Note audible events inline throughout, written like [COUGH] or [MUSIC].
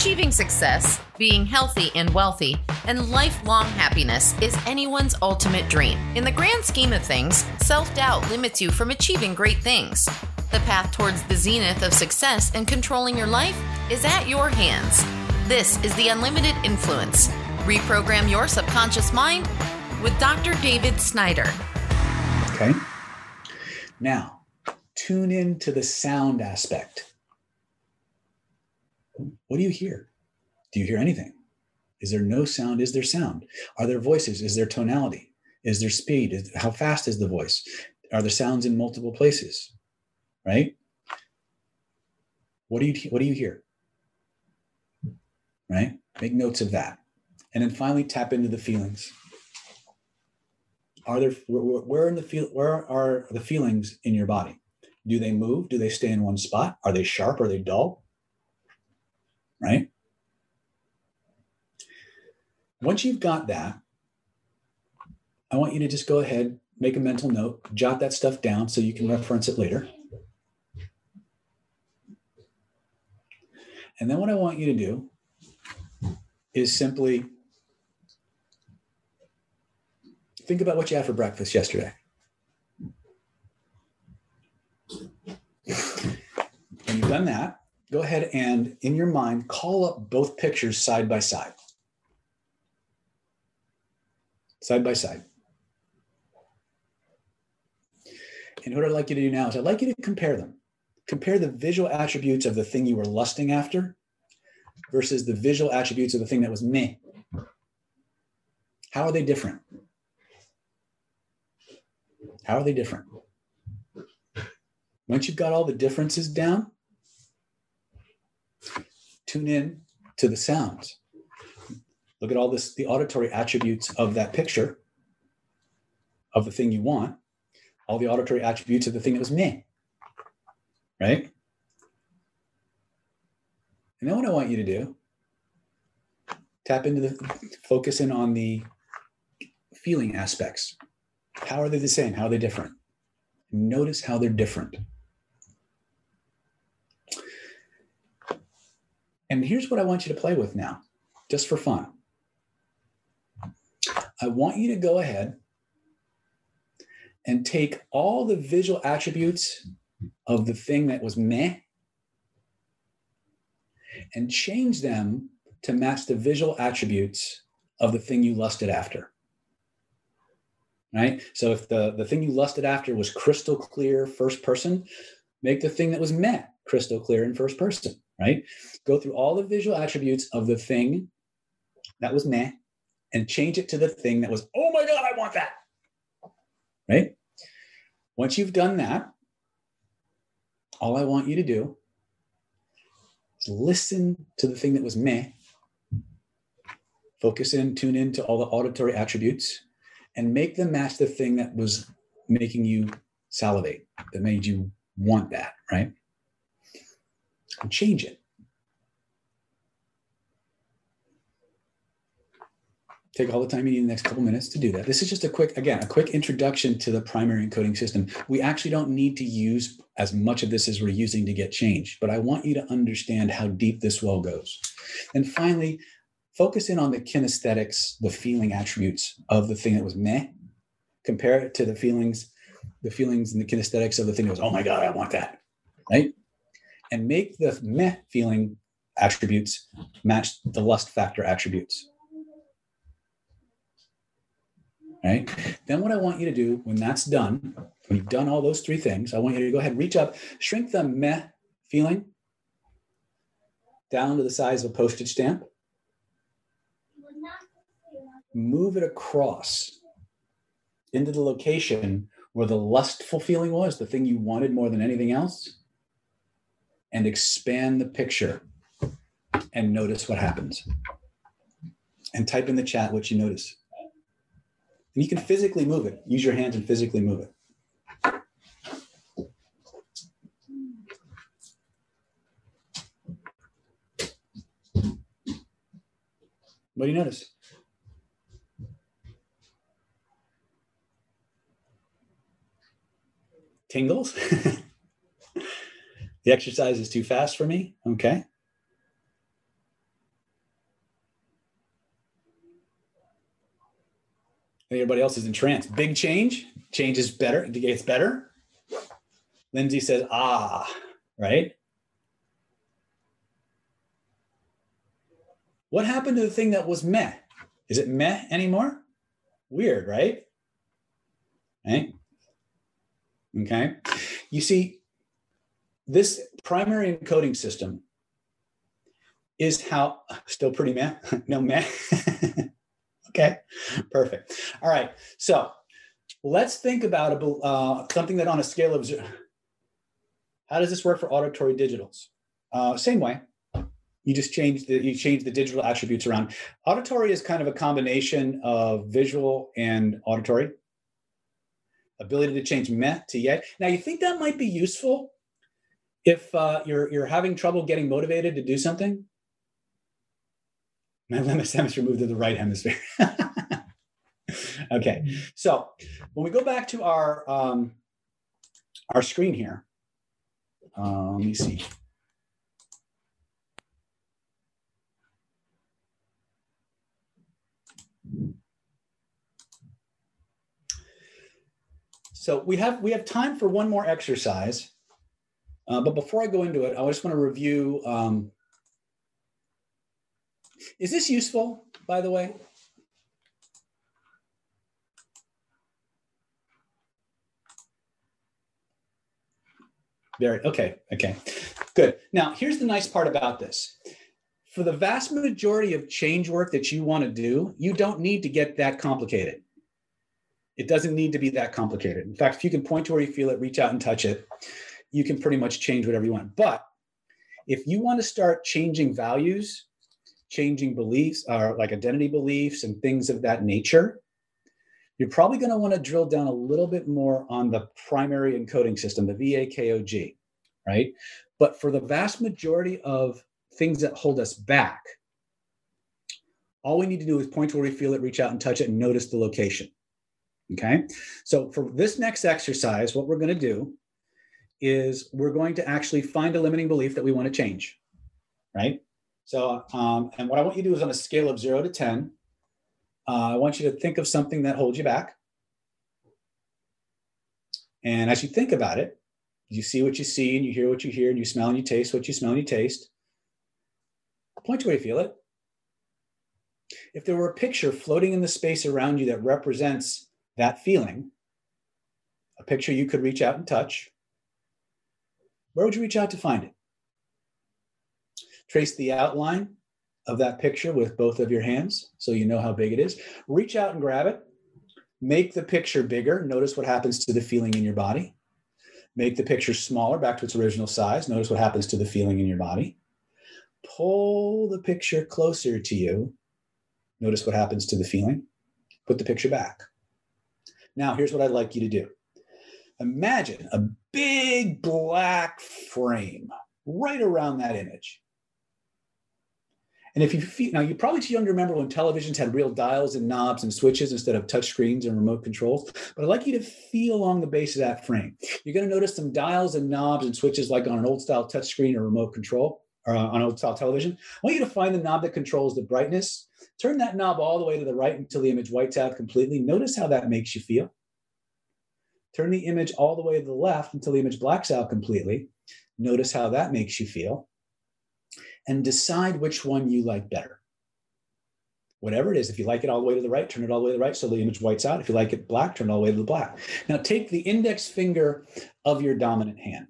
Achieving success, being healthy and wealthy, and lifelong happiness is anyone's ultimate dream. In the grand scheme of things, self doubt limits you from achieving great things. The path towards the zenith of success and controlling your life is at your hands. This is the Unlimited Influence. Reprogram your subconscious mind with Dr. David Snyder. Okay. Now, tune in to the sound aspect. What do you hear? Do you hear anything? Is there no sound? Is there sound? Are there voices? Is there tonality? Is there speed? Is, how fast is the voice? Are there sounds in multiple places? Right? What do you what do you hear? Right? Make notes of that. And then finally tap into the feelings. Are there where, in the feel where are the feelings in your body? Do they move? Do they stay in one spot? Are they sharp? Are they dull? Right? Once you've got that, I want you to just go ahead, make a mental note, jot that stuff down so you can reference it later. And then what I want you to do is simply think about what you had for breakfast yesterday. When you've done that, go ahead and in your mind call up both pictures side by side. Side by side. And what I'd like you to do now is I'd like you to compare them. Compare the visual attributes of the thing you were lusting after versus the visual attributes of the thing that was me. How are they different? How are they different? Once you've got all the differences down, tune in to the sounds. Look at all this, the auditory attributes of that picture of the thing you want, all the auditory attributes of the thing that was me. Right? And then what I want you to do, tap into the focus in on the feeling aspects. How are they the same? How are they different? Notice how they're different. And here's what I want you to play with now, just for fun. I want you to go ahead and take all the visual attributes of the thing that was meh and change them to match the visual attributes of the thing you lusted after. Right? So if the, the thing you lusted after was crystal clear first person, make the thing that was meh crystal clear in first person right? Go through all the visual attributes of the thing that was meh and change it to the thing that was, oh my God, I want that. Right? Once you've done that, all I want you to do is listen to the thing that was meh, focus in, tune in to all the auditory attributes, and make them match the thing that was making you salivate, that made you want that, right? And change it. Take all the time you need in the next couple minutes to do that. This is just a quick, again, a quick introduction to the primary encoding system. We actually don't need to use as much of this as we're using to get change, but I want you to understand how deep this well goes. And finally, focus in on the kinesthetics, the feeling attributes of the thing that was meh. Compare it to the feelings, the feelings and the kinesthetics of the thing that was, oh my God, I want that. Right? And make the meh feeling attributes match the lust factor attributes. Right? Then what I want you to do when that's done, when you've done all those three things, I want you to go ahead, reach up, shrink the meh feeling down to the size of a postage stamp. Move it across into the location where the lustful feeling was, the thing you wanted more than anything else and expand the picture and notice what happens. And type in the chat what you notice. And you can physically move it. Use your hands and physically move it. What do you notice? Tingles? [LAUGHS] The exercise is too fast for me. Okay. Everybody else is in trance. Big change. Change is better. It gets better. Lindsay says, ah, right? What happened to the thing that was meh? Is it meh anymore? Weird, right? Right? Okay. You see, this primary encoding system is how still pretty meh. [LAUGHS] no meh. [LAUGHS] okay, perfect. All right. So let's think about a, uh, something that on a scale of. How does this work for auditory digitals? Uh, same way you just change the you change the digital attributes around. Auditory is kind of a combination of visual and auditory. Ability to change meh to yet Now you think that might be useful if uh, you're you're having trouble getting motivated to do something. [LAUGHS] My left hemisphere moved to the right hemisphere. [LAUGHS] okay, so when we go back to our um, our screen here, uh, let me see. So we have we have time for one more exercise, uh, but before I go into it, I just want to review. Um, is this useful, by the way? Very okay. Okay, good. Now here's the nice part about this. For the vast majority of change work that you want to do, you don't need to get that complicated. It doesn't need to be that complicated. In fact, if you can point to where you feel it, reach out and touch it, you can pretty much change whatever you want. But if you want to start changing values, changing beliefs, or like identity beliefs and things of that nature, you're probably going to want to drill down a little bit more on the primary encoding system, the VAKOG, right? But for the vast majority of things that hold us back, all we need to do is point to where we feel it, reach out and touch it, and notice the location. Okay. So for this next exercise, what we're going to do is we're going to actually find a limiting belief that we want to change. Right. So, um, and what I want you to do is on a scale of zero to 10, uh, I want you to think of something that holds you back. And as you think about it, you see what you see and you hear what you hear and you smell and you taste what you smell and you taste. Point to where you feel it. If there were a picture floating in the space around you that represents that feeling, a picture you could reach out and touch, where would you reach out to find it? Trace the outline of that picture with both of your hands so you know how big it is. Reach out and grab it. Make the picture bigger. Notice what happens to the feeling in your body. Make the picture smaller back to its original size. Notice what happens to the feeling in your body. Pull the picture closer to you. Notice what happens to the feeling. Put the picture back. Now, here's what I'd like you to do imagine a big black frame right around that image. And if you feel now, you're probably too young to remember when televisions had real dials and knobs and switches instead of touch screens and remote controls. But I'd like you to feel along the base of that frame. You're going to notice some dials and knobs and switches like on an old style touch screen or remote control or on an old style television. I want you to find the knob that controls the brightness. Turn that knob all the way to the right until the image whites out completely. Notice how that makes you feel. Turn the image all the way to the left until the image blacks out completely. Notice how that makes you feel. And decide which one you like better. Whatever it is, if you like it all the way to the right, turn it all the way to the right so the image whites out. If you like it black, turn it all the way to the black. Now take the index finger of your dominant hand.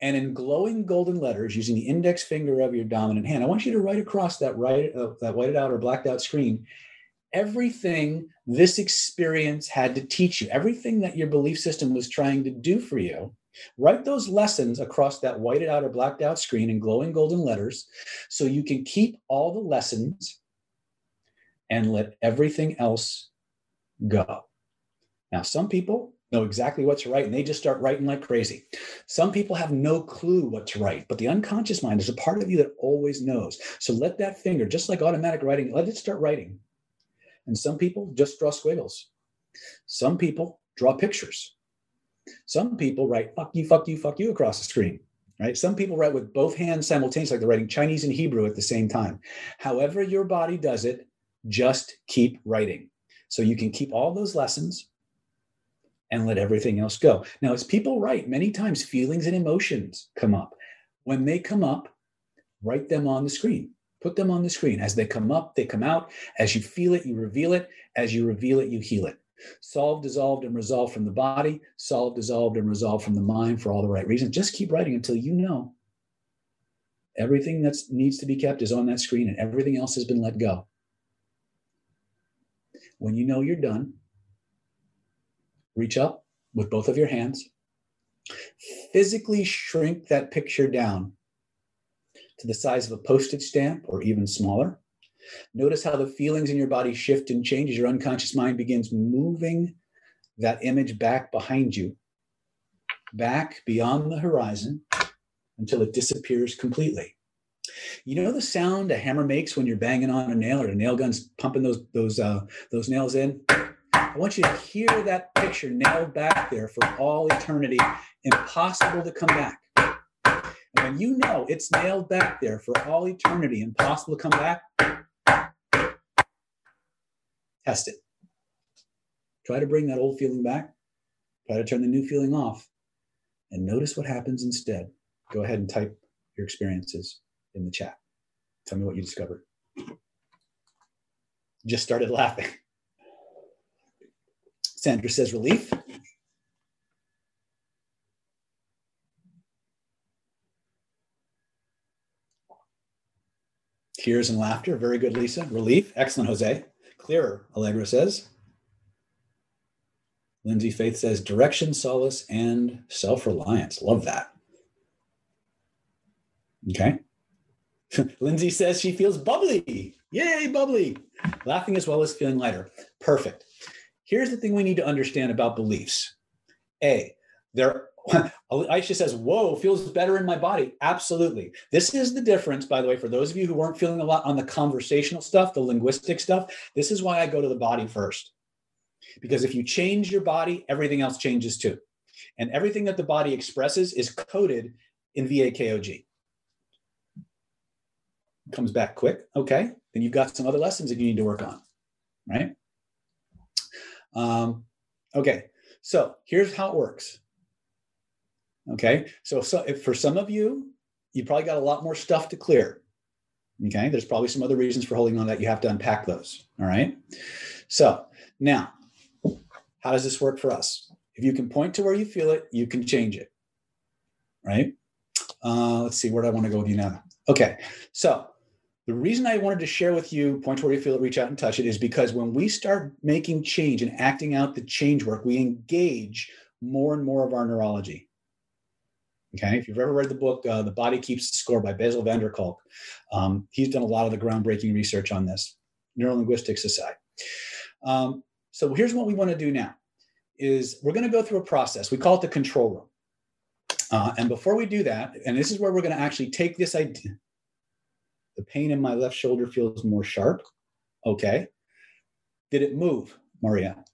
And in glowing golden letters, using the index finger of your dominant hand, I want you to write across that right uh, that whited out or blacked out screen everything this experience had to teach you, everything that your belief system was trying to do for you. Write those lessons across that whited out or blacked out screen in glowing golden letters so you can keep all the lessons and let everything else go. Now, some people know exactly what to write and they just start writing like crazy. Some people have no clue what to write, but the unconscious mind is a part of you that always knows. So let that finger, just like automatic writing, let it start writing and some people just draw squiggles. Some people draw pictures. Some people write fuck you, fuck you, fuck you across the screen, right? Some people write with both hands simultaneously, like they're writing Chinese and Hebrew at the same time. However, your body does it, just keep writing. So you can keep all those lessons and let everything else go. Now, as people write, many times feelings and emotions come up. When they come up, write them on the screen. Put them on the screen. As they come up, they come out. As you feel it, you reveal it. As you reveal it, you heal it. Solve, dissolved, and resolved from the body. Solve, dissolved, and resolved from the mind for all the right reasons. Just keep writing until you know everything that needs to be kept is on that screen and everything else has been let go. When you know you're done, reach up with both of your hands, physically shrink that picture down to the size of a postage stamp or even smaller. Notice how the feelings in your body shift and change as your unconscious mind begins moving that image back behind you, back beyond the horizon until it disappears completely. You know the sound a hammer makes when you're banging on a nail or a nail gun's pumping those those uh, those nails in. I want you to hear that picture nailed back there for all eternity, impossible to come back. You know it's nailed back there for all eternity, impossible to come back, test it. Try to bring that old feeling back. Try to turn the new feeling off. And notice what happens instead. Go ahead and type your experiences in the chat. Tell me what you discovered. Just started laughing. Sandra says relief. Tears and laughter. Very good, Lisa. Relief. Excellent, Jose. Clearer, Allegra says. Lindsay Faith says direction, solace, and self reliance. Love that. Okay. [LAUGHS] Lindsay says she feels bubbly. Yay, bubbly. Laughing as well as feeling lighter. Perfect. Here's the thing we need to understand about beliefs. A, there Aisha says, Whoa, feels better in my body. Absolutely. This is the difference, by the way, for those of you who weren't feeling a lot on the conversational stuff, the linguistic stuff. This is why I go to the body first. Because if you change your body, everything else changes too. And everything that the body expresses is coded in VAKOG comes back quick, okay, then you've got some other lessons that you need to work on, right? Um, okay, so here's how it works. Okay, so, so for some of you, you probably got a lot more stuff to clear. Okay, there's probably some other reasons for holding on that you have to unpack those. All right, so now, how does this work for us? If you can point to where you feel it, you can change it. Right? Uh, let's see, where do I want to go with you now? Okay, so the reason I wanted to share with you point to where you feel it, reach out and touch it is because when we start making change and acting out the change work, we engage more and more of our neurology. Okay, if you've ever read the book uh, "The Body Keeps the Score" by Bessel van der Kolk, um, he's done a lot of the groundbreaking research on this. Neurolinguistics aside, um, so here's what we want to do now: is we're going to go through a process. We call it the control room. Uh, and before we do that, and this is where we're going to actually take this idea, the pain in my left shoulder feels more sharp. Okay. Did it move, Maria?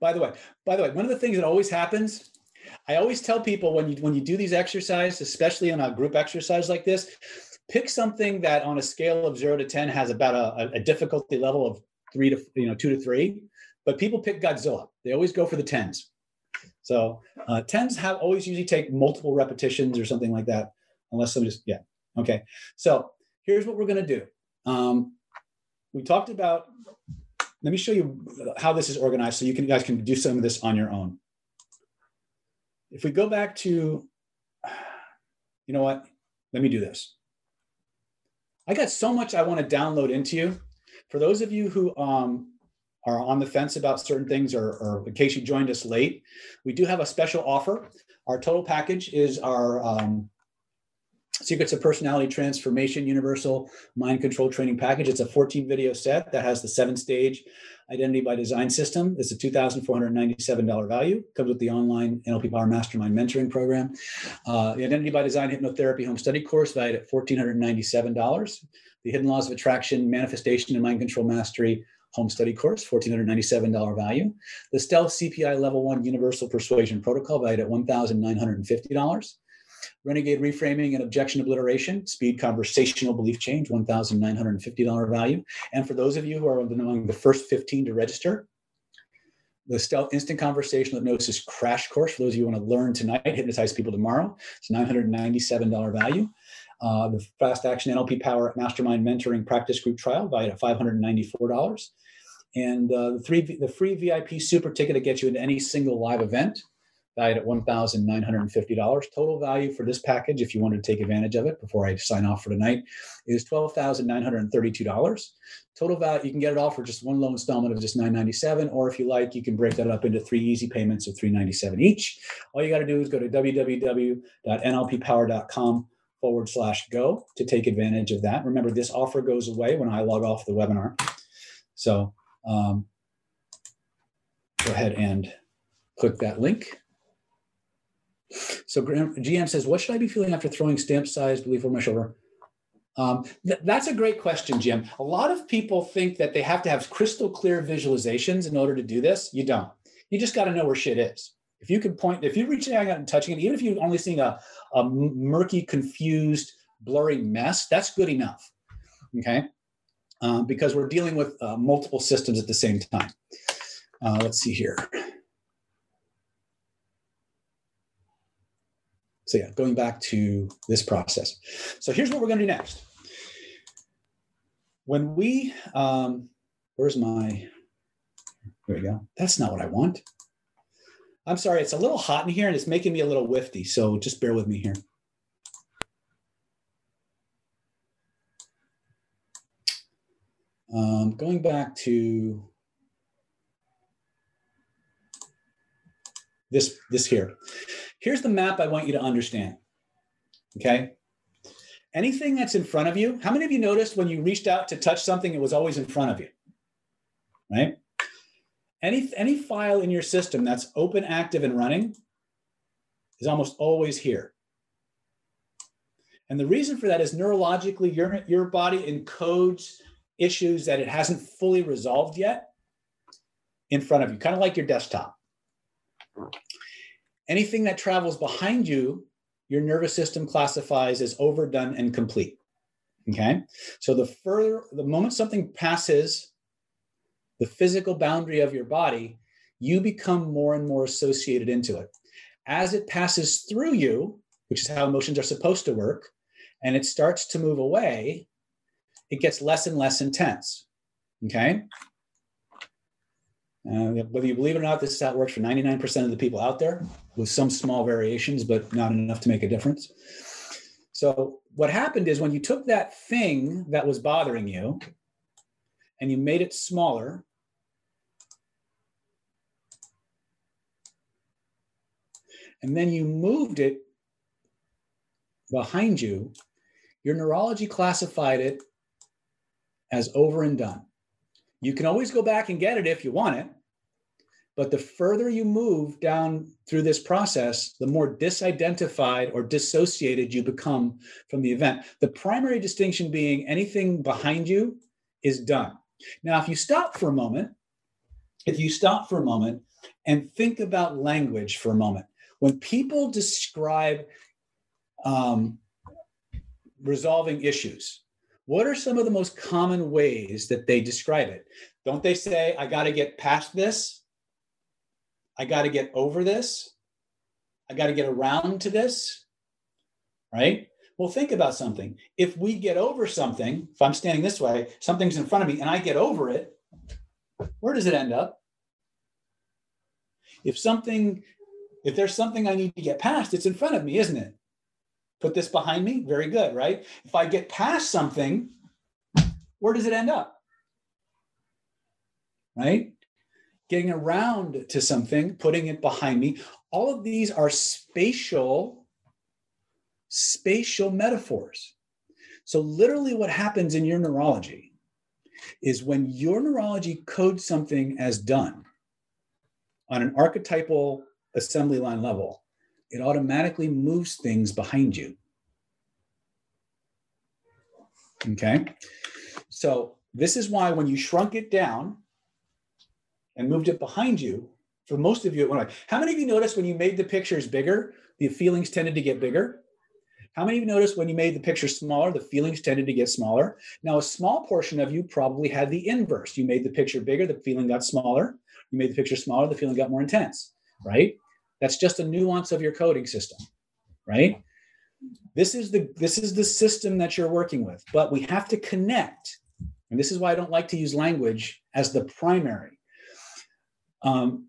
By the way, by the way, one of the things that always happens, I always tell people when you when you do these exercises, especially in a group exercise like this, pick something that on a scale of zero to ten has about a, a difficulty level of three to you know two to three. But people pick Godzilla. They always go for the tens. So uh, tens have always usually take multiple repetitions or something like that, unless some just, yeah. Okay. So here's what we're going to do. Um, we talked about, let me show you how this is organized so you, can, you guys can do some of this on your own. If we go back to, you know what? Let me do this. I got so much I want to download into you. For those of you who um, are on the fence about certain things or, or in case you joined us late, we do have a special offer. Our total package is our um, Secrets of Personality Transformation Universal Mind Control Training Package. It's a 14 video set that has the seven stage identity by design system. It's a $2,497 value. Comes with the online NLP Power Mastermind mentoring program. Uh, the Identity by Design Hypnotherapy Home Study course valued at $1,497. The Hidden Laws of Attraction, Manifestation, and Mind Control Mastery home study course, $1,497 value. The Stealth CPI Level 1 Universal Persuasion Protocol valued at $1,950. Renegade Reframing and Objection Obliteration, Speed Conversational Belief Change, $1,950 value. And for those of you who are among the first 15 to register, the Stealth Instant Conversational Hypnosis Crash Course, for those of you who want to learn tonight, hypnotize people tomorrow, it's $997 value. Uh, the Fast Action NLP Power Mastermind Mentoring Practice Group Trial, valued at $594. And uh, the, three, the free VIP super ticket that gets you into any single live event, valued at $1,950. Total value for this package, if you wanted to take advantage of it before I sign off for tonight, is $12,932. Total value, you can get it all for just one low installment of just 997, or if you like, you can break that up into three easy payments of 397 each. All you got to do is go to www.nlppower.com forward slash go to take advantage of that. Remember, this offer goes away when I log off the webinar. So um, go ahead and click that link. So GM says, what should I be feeling after throwing stamp size belief over my shoulder? Um, th- that's a great question, Jim. A lot of people think that they have to have crystal clear visualizations in order to do this. You don't. You just got to know where shit is. If you can point, if you're reaching out and touching it, even if you're only seeing a, a murky, confused, blurry mess, that's good enough. Okay. Um, because we're dealing with uh, multiple systems at the same time. Uh, let's see here. So yeah, going back to this process. So here's what we're going to do next. When we, um, where's my, here we go. That's not what I want. I'm sorry, it's a little hot in here and it's making me a little wifty. So just bear with me here. Um, going back to this, this here. Here's the map I want you to understand. Okay. Anything that's in front of you, how many of you noticed when you reached out to touch something, it was always in front of you? Right? Any, any file in your system that's open, active, and running is almost always here. And the reason for that is neurologically, your, your body encodes issues that it hasn't fully resolved yet in front of you, kind of like your desktop. Anything that travels behind you, your nervous system classifies as overdone and complete. Okay. So the further, the moment something passes the physical boundary of your body, you become more and more associated into it. As it passes through you, which is how emotions are supposed to work, and it starts to move away, it gets less and less intense. Okay. Uh, whether you believe it or not, this it works for 99% of the people out there, with some small variations, but not enough to make a difference. So, what happened is when you took that thing that was bothering you and you made it smaller, and then you moved it behind you, your neurology classified it as over and done. You can always go back and get it if you want it. But the further you move down through this process, the more disidentified or dissociated you become from the event. The primary distinction being anything behind you is done. Now, if you stop for a moment, if you stop for a moment and think about language for a moment, when people describe um, resolving issues, what are some of the most common ways that they describe it? Don't they say, I got to get past this? I got to get over this? I got to get around to this? Right? Well, think about something. If we get over something, if I'm standing this way, something's in front of me and I get over it, where does it end up? If something, if there's something I need to get past, it's in front of me, isn't it? Put this behind me. Very good, right? If I get past something, where does it end up? Right? Getting around to something, putting it behind me. All of these are spatial, spatial metaphors. So, literally, what happens in your neurology is when your neurology codes something as done on an archetypal assembly line level, it automatically moves things behind you. Okay. So this is why when you shrunk it down and moved it behind you, for most of you, it went away. How many of you noticed when you made the pictures bigger, the feelings tended to get bigger? How many of you noticed when you made the picture smaller, the feelings tended to get smaller? Now, a small portion of you probably had the inverse. You made the picture bigger, the feeling got smaller. You made the picture smaller, the feeling got more intense, right? That's just a nuance of your coding system, right? This is the this is the system that you're working with, but we have to connect. And this is why I don't like to use language as the primary. Um,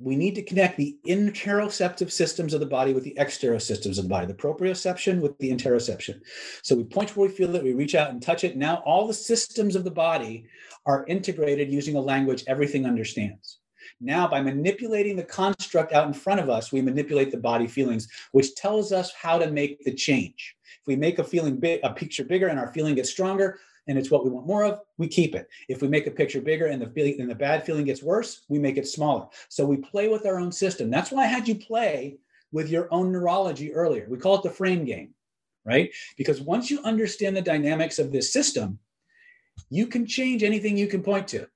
we need to connect the interoceptive systems of the body with the exterosystems of the body, the proprioception with the interoception. So we point where we feel it, we reach out and touch it. Now all the systems of the body are integrated using a language everything understands. Now, by manipulating the construct out in front of us, we manipulate the body feelings, which tells us how to make the change. If we make a feeling big, a picture bigger, and our feeling gets stronger, and it's what we want more of, we keep it. If we make a picture bigger and the feeling and the bad feeling gets worse, we make it smaller. So we play with our own system. That's why I had you play with your own neurology earlier. We call it the frame game, right? Because once you understand the dynamics of this system, you can change anything you can point to.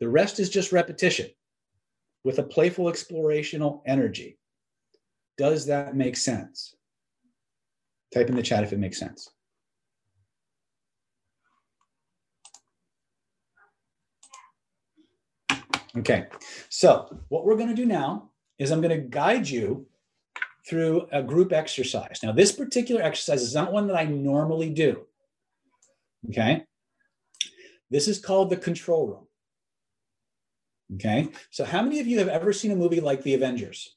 The rest is just repetition with a playful explorational energy. Does that make sense? Type in the chat if it makes sense. Okay, so what we're going to do now is I'm going to guide you through a group exercise. Now, this particular exercise is not one that I normally do. Okay, this is called the control room. Okay, so how many of you have ever seen a movie like The Avengers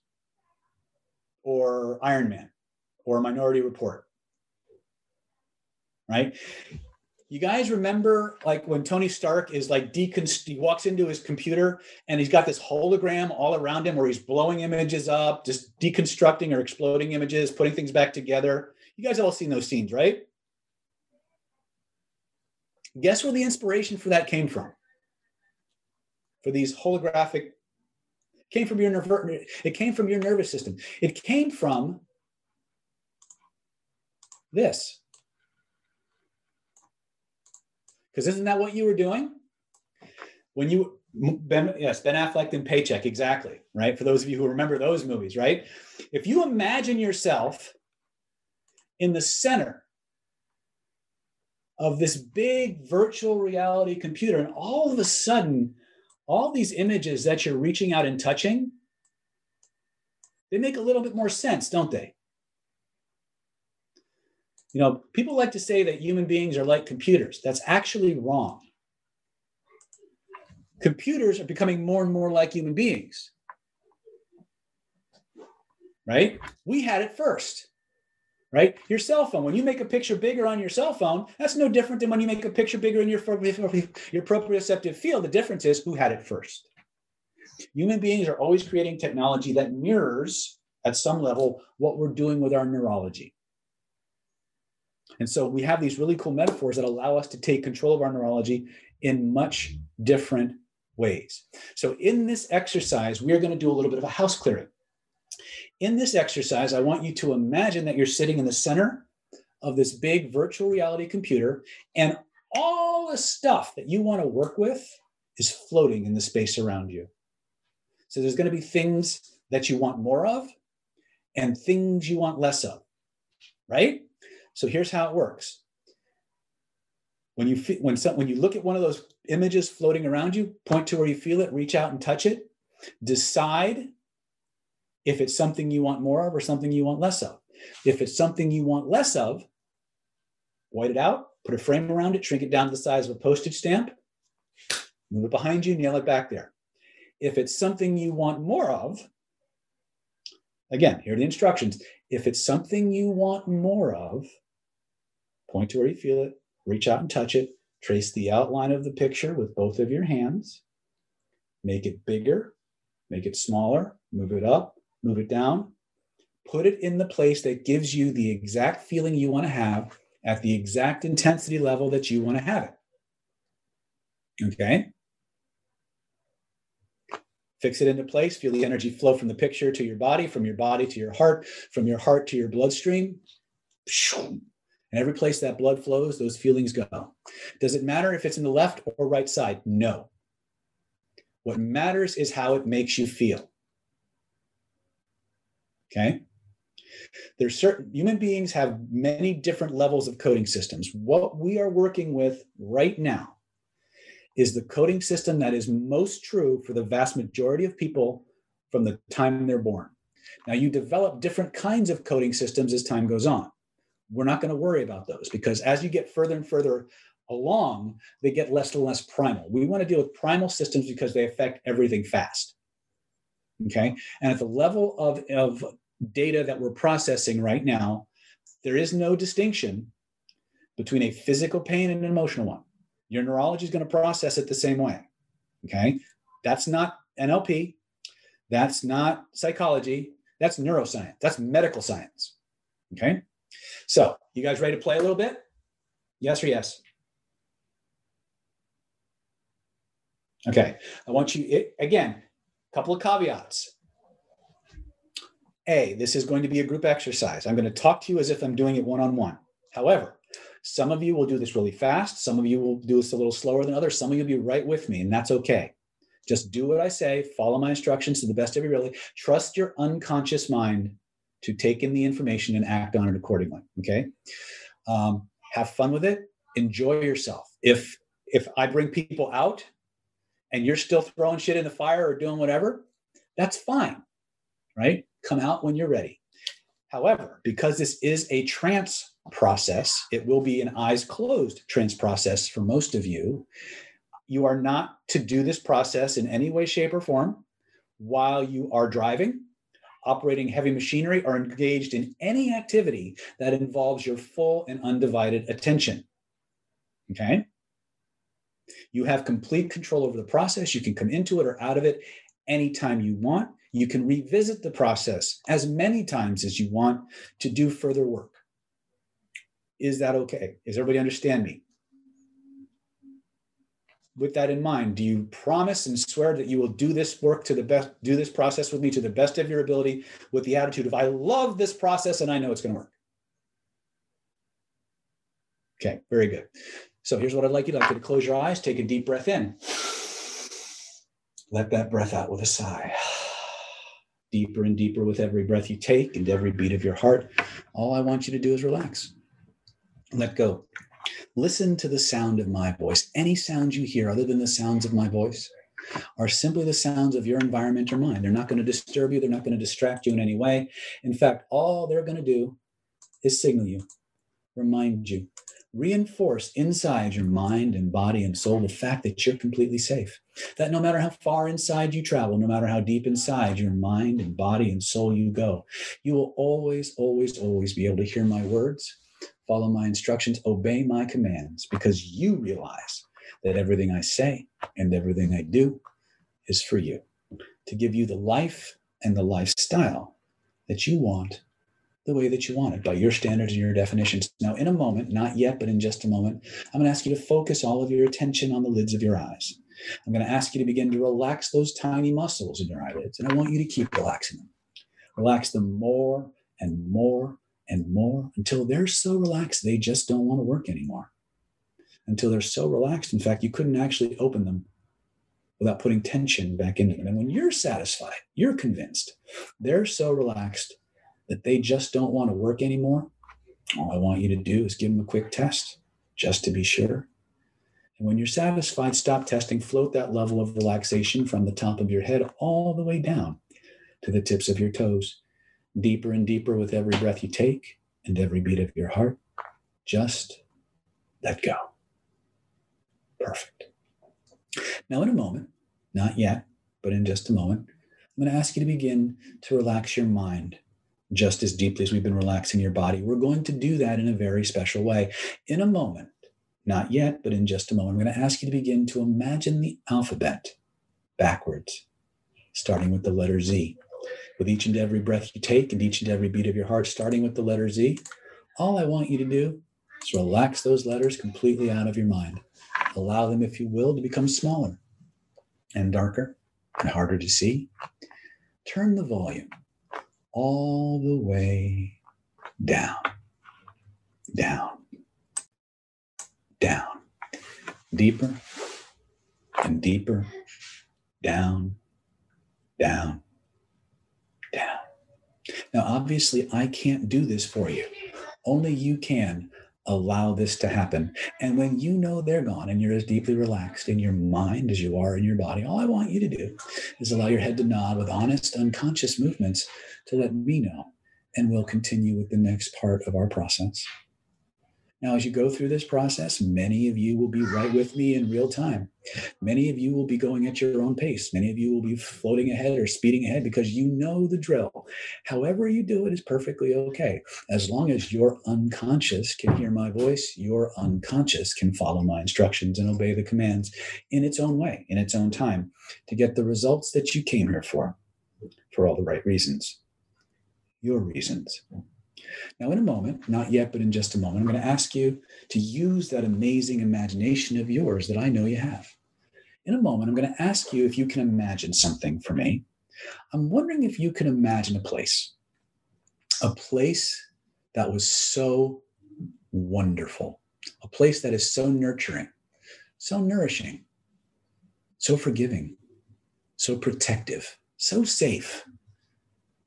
or Iron Man or Minority Report? Right? You guys remember like when Tony Stark is like deconst he walks into his computer and he's got this hologram all around him where he's blowing images up, just deconstructing or exploding images, putting things back together. You guys all seen those scenes, right? Guess where the inspiration for that came from? For these holographic came from your nerve it came from your nervous system. It came from this. Because isn't that what you were doing? When you Ben, yes, Ben Affleck and Paycheck, exactly, right? For those of you who remember those movies, right? If you imagine yourself in the center of this big virtual reality computer, and all of a sudden, all these images that you're reaching out and touching, they make a little bit more sense, don't they? You know, people like to say that human beings are like computers. That's actually wrong. Computers are becoming more and more like human beings. Right? We had it first. Right? Your cell phone, when you make a picture bigger on your cell phone, that's no different than when you make a picture bigger in your, [LAUGHS] your proprioceptive field. The difference is who had it first. Human beings are always creating technology that mirrors, at some level, what we're doing with our neurology. And so we have these really cool metaphors that allow us to take control of our neurology in much different ways. So in this exercise, we are going to do a little bit of a house clearing. In this exercise, I want you to imagine that you're sitting in the center of this big virtual reality computer, and all the stuff that you want to work with is floating in the space around you. So there's going to be things that you want more of and things you want less of, right? So here's how it works. When you when some, when you look at one of those images floating around you, point to where you feel it, reach out and touch it. Decide if it's something you want more of or something you want less of. If it's something you want less of, white it out, put a frame around it, shrink it down to the size of a postage stamp, move it behind you, nail it back there. If it's something you want more of, again, here are the instructions. If it's something you want more of, point to where you feel it, reach out and touch it, trace the outline of the picture with both of your hands, make it bigger, make it smaller, move it up, move it down, put it in the place that gives you the exact feeling you want to have at the exact intensity level that you want to have it. Okay? Fix it into place. Feel the energy flow from the picture to your body, from your body to your heart, from your heart to your bloodstream. And every place that blood flows, those feelings go. Does it matter if it's in the left or right side? No. What matters is how it makes you feel. Okay? there's certain human beings have many different levels of coding systems. What we are working with right now is the coding system that is most true for the vast majority of people from the time they're born. Now, you develop different kinds of coding systems as time goes on. We're not going to worry about those because as you get further and further along, they get less and less primal. We want to deal with primal systems because they affect everything fast. Okay. And at the level of, of data that we're processing right now, there is no distinction between a physical pain and an emotional one. Your neurology is going to process it the same way. Okay. That's not NLP. That's not psychology. That's neuroscience. That's medical science. Okay. So, you guys ready to play a little bit? Yes or yes? Okay. I want you, it, again, couple of caveats. A, this is going to be a group exercise. I'm going to talk to you as if I'm doing it one on one. However, some of you will do this really fast. Some of you will do this a little slower than others. Some of you will be right with me, and that's okay. Just do what I say, follow my instructions to the best of your ability. Trust your unconscious mind to take in the information and act on it accordingly. Okay. Um, have fun with it. Enjoy yourself. If if I bring people out and you're still throwing shit in the fire or doing whatever, that's fine. Right? Come out when you're ready. However, because this is a trance process, it will be an eyes closed trance process for most of you. You are not to do this process in any way, shape, or form while you are driving, operating heavy machinery, or engaged in any activity that involves your full and undivided attention. Okay? You have complete control over the process. You can come into it or out of it anytime you want. You can revisit the process as many times as you want to do further work. Is that okay? Does everybody understand me? With that in mind, do you promise and swear that you will do this work to the best, do this process with me to the best of your ability with the attitude of, I love this process and I know it's going to work? Okay, very good. So here's what I'd like you to like to close your eyes, take a deep breath in. Let that breath out with a sigh. Deeper and deeper with every breath you take and every beat of your heart. All I want you to do is relax. Let go. Listen to the sound of my voice. Any sounds you hear other than the sounds of my voice are simply the sounds of your environment or mind. They're not going to disturb you, they're not going to distract you in any way. In fact, all they're going to do is signal you, remind you, reinforce inside your mind and body and soul the fact that you're completely safe. That no matter how far inside you travel, no matter how deep inside your mind and body and soul you go, you will always, always, always be able to hear my words, follow my instructions, obey my commands, because you realize that everything I say and everything I do is for you to give you the life and the lifestyle that you want the way that you want it by your standards and your definitions. Now, in a moment, not yet, but in just a moment, I'm going to ask you to focus all of your attention on the lids of your eyes. I'm going to ask you to begin to relax those tiny muscles in your eyelids, and I want you to keep relaxing them. Relax them more and more and more until they're so relaxed they just don't want to work anymore. Until they're so relaxed, in fact, you couldn't actually open them without putting tension back into them. And when you're satisfied, you're convinced, they're so relaxed that they just don't want to work anymore, all I want you to do is give them a quick test just to be sure. And when you're satisfied, stop testing, float that level of relaxation from the top of your head all the way down to the tips of your toes, deeper and deeper with every breath you take and every beat of your heart. Just let go. Perfect. Now, in a moment, not yet, but in just a moment, I'm going to ask you to begin to relax your mind just as deeply as we've been relaxing your body. We're going to do that in a very special way. In a moment, not yet, but in just a moment, I'm going to ask you to begin to imagine the alphabet backwards, starting with the letter Z. With each and every breath you take and each and every beat of your heart, starting with the letter Z, all I want you to do is relax those letters completely out of your mind. Allow them, if you will, to become smaller and darker and harder to see. Turn the volume all the way down, down, down, deeper and deeper, down, down, down. Now, obviously, I can't do this for you. Only you can allow this to happen. And when you know they're gone and you're as deeply relaxed in your mind as you are in your body, all I want you to do is allow your head to nod with honest, unconscious movements to let me know. And we'll continue with the next part of our process. Now, as you go through this process, many of you will be right with me in real time. Many of you will be going at your own pace. Many of you will be floating ahead or speeding ahead because you know the drill. However, you do it is perfectly okay. As long as your unconscious can hear my voice, your unconscious can follow my instructions and obey the commands in its own way, in its own time, to get the results that you came here for, for all the right reasons. Your reasons. Now, in a moment, not yet, but in just a moment, I'm going to ask you to use that amazing imagination of yours that I know you have. In a moment, I'm going to ask you if you can imagine something for me. I'm wondering if you can imagine a place, a place that was so wonderful, a place that is so nurturing, so nourishing, so forgiving, so protective, so safe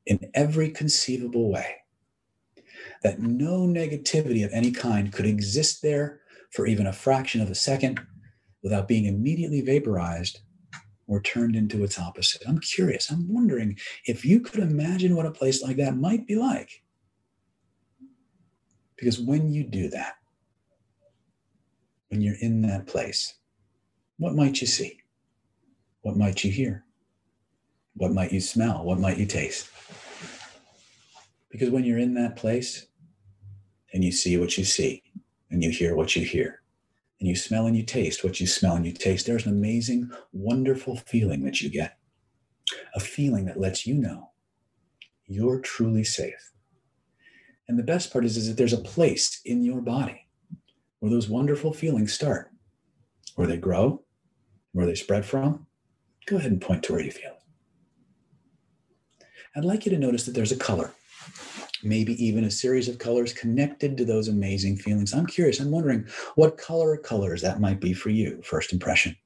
in every conceivable way that no negativity of any kind could exist there for even a fraction of a second without being immediately vaporized or turned into its opposite. I'm curious. I'm wondering if you could imagine what a place like that might be like. Because when you do that, when you're in that place, what might you see? What might you hear? What might you smell? What might you taste? Because when you're in that place, and you see what you see, and you hear what you hear, and you smell and you taste what you smell and you taste. There's an amazing, wonderful feeling that you get. A feeling that lets you know you're truly safe. And the best part is, is that there's a place in your body where those wonderful feelings start, where they grow, where they spread from. Go ahead and point to where you feel. it. I'd like you to notice that there's a color maybe even a series of colors connected to those amazing feelings. I'm curious, I'm wondering what color or colors that might be for you, first impression.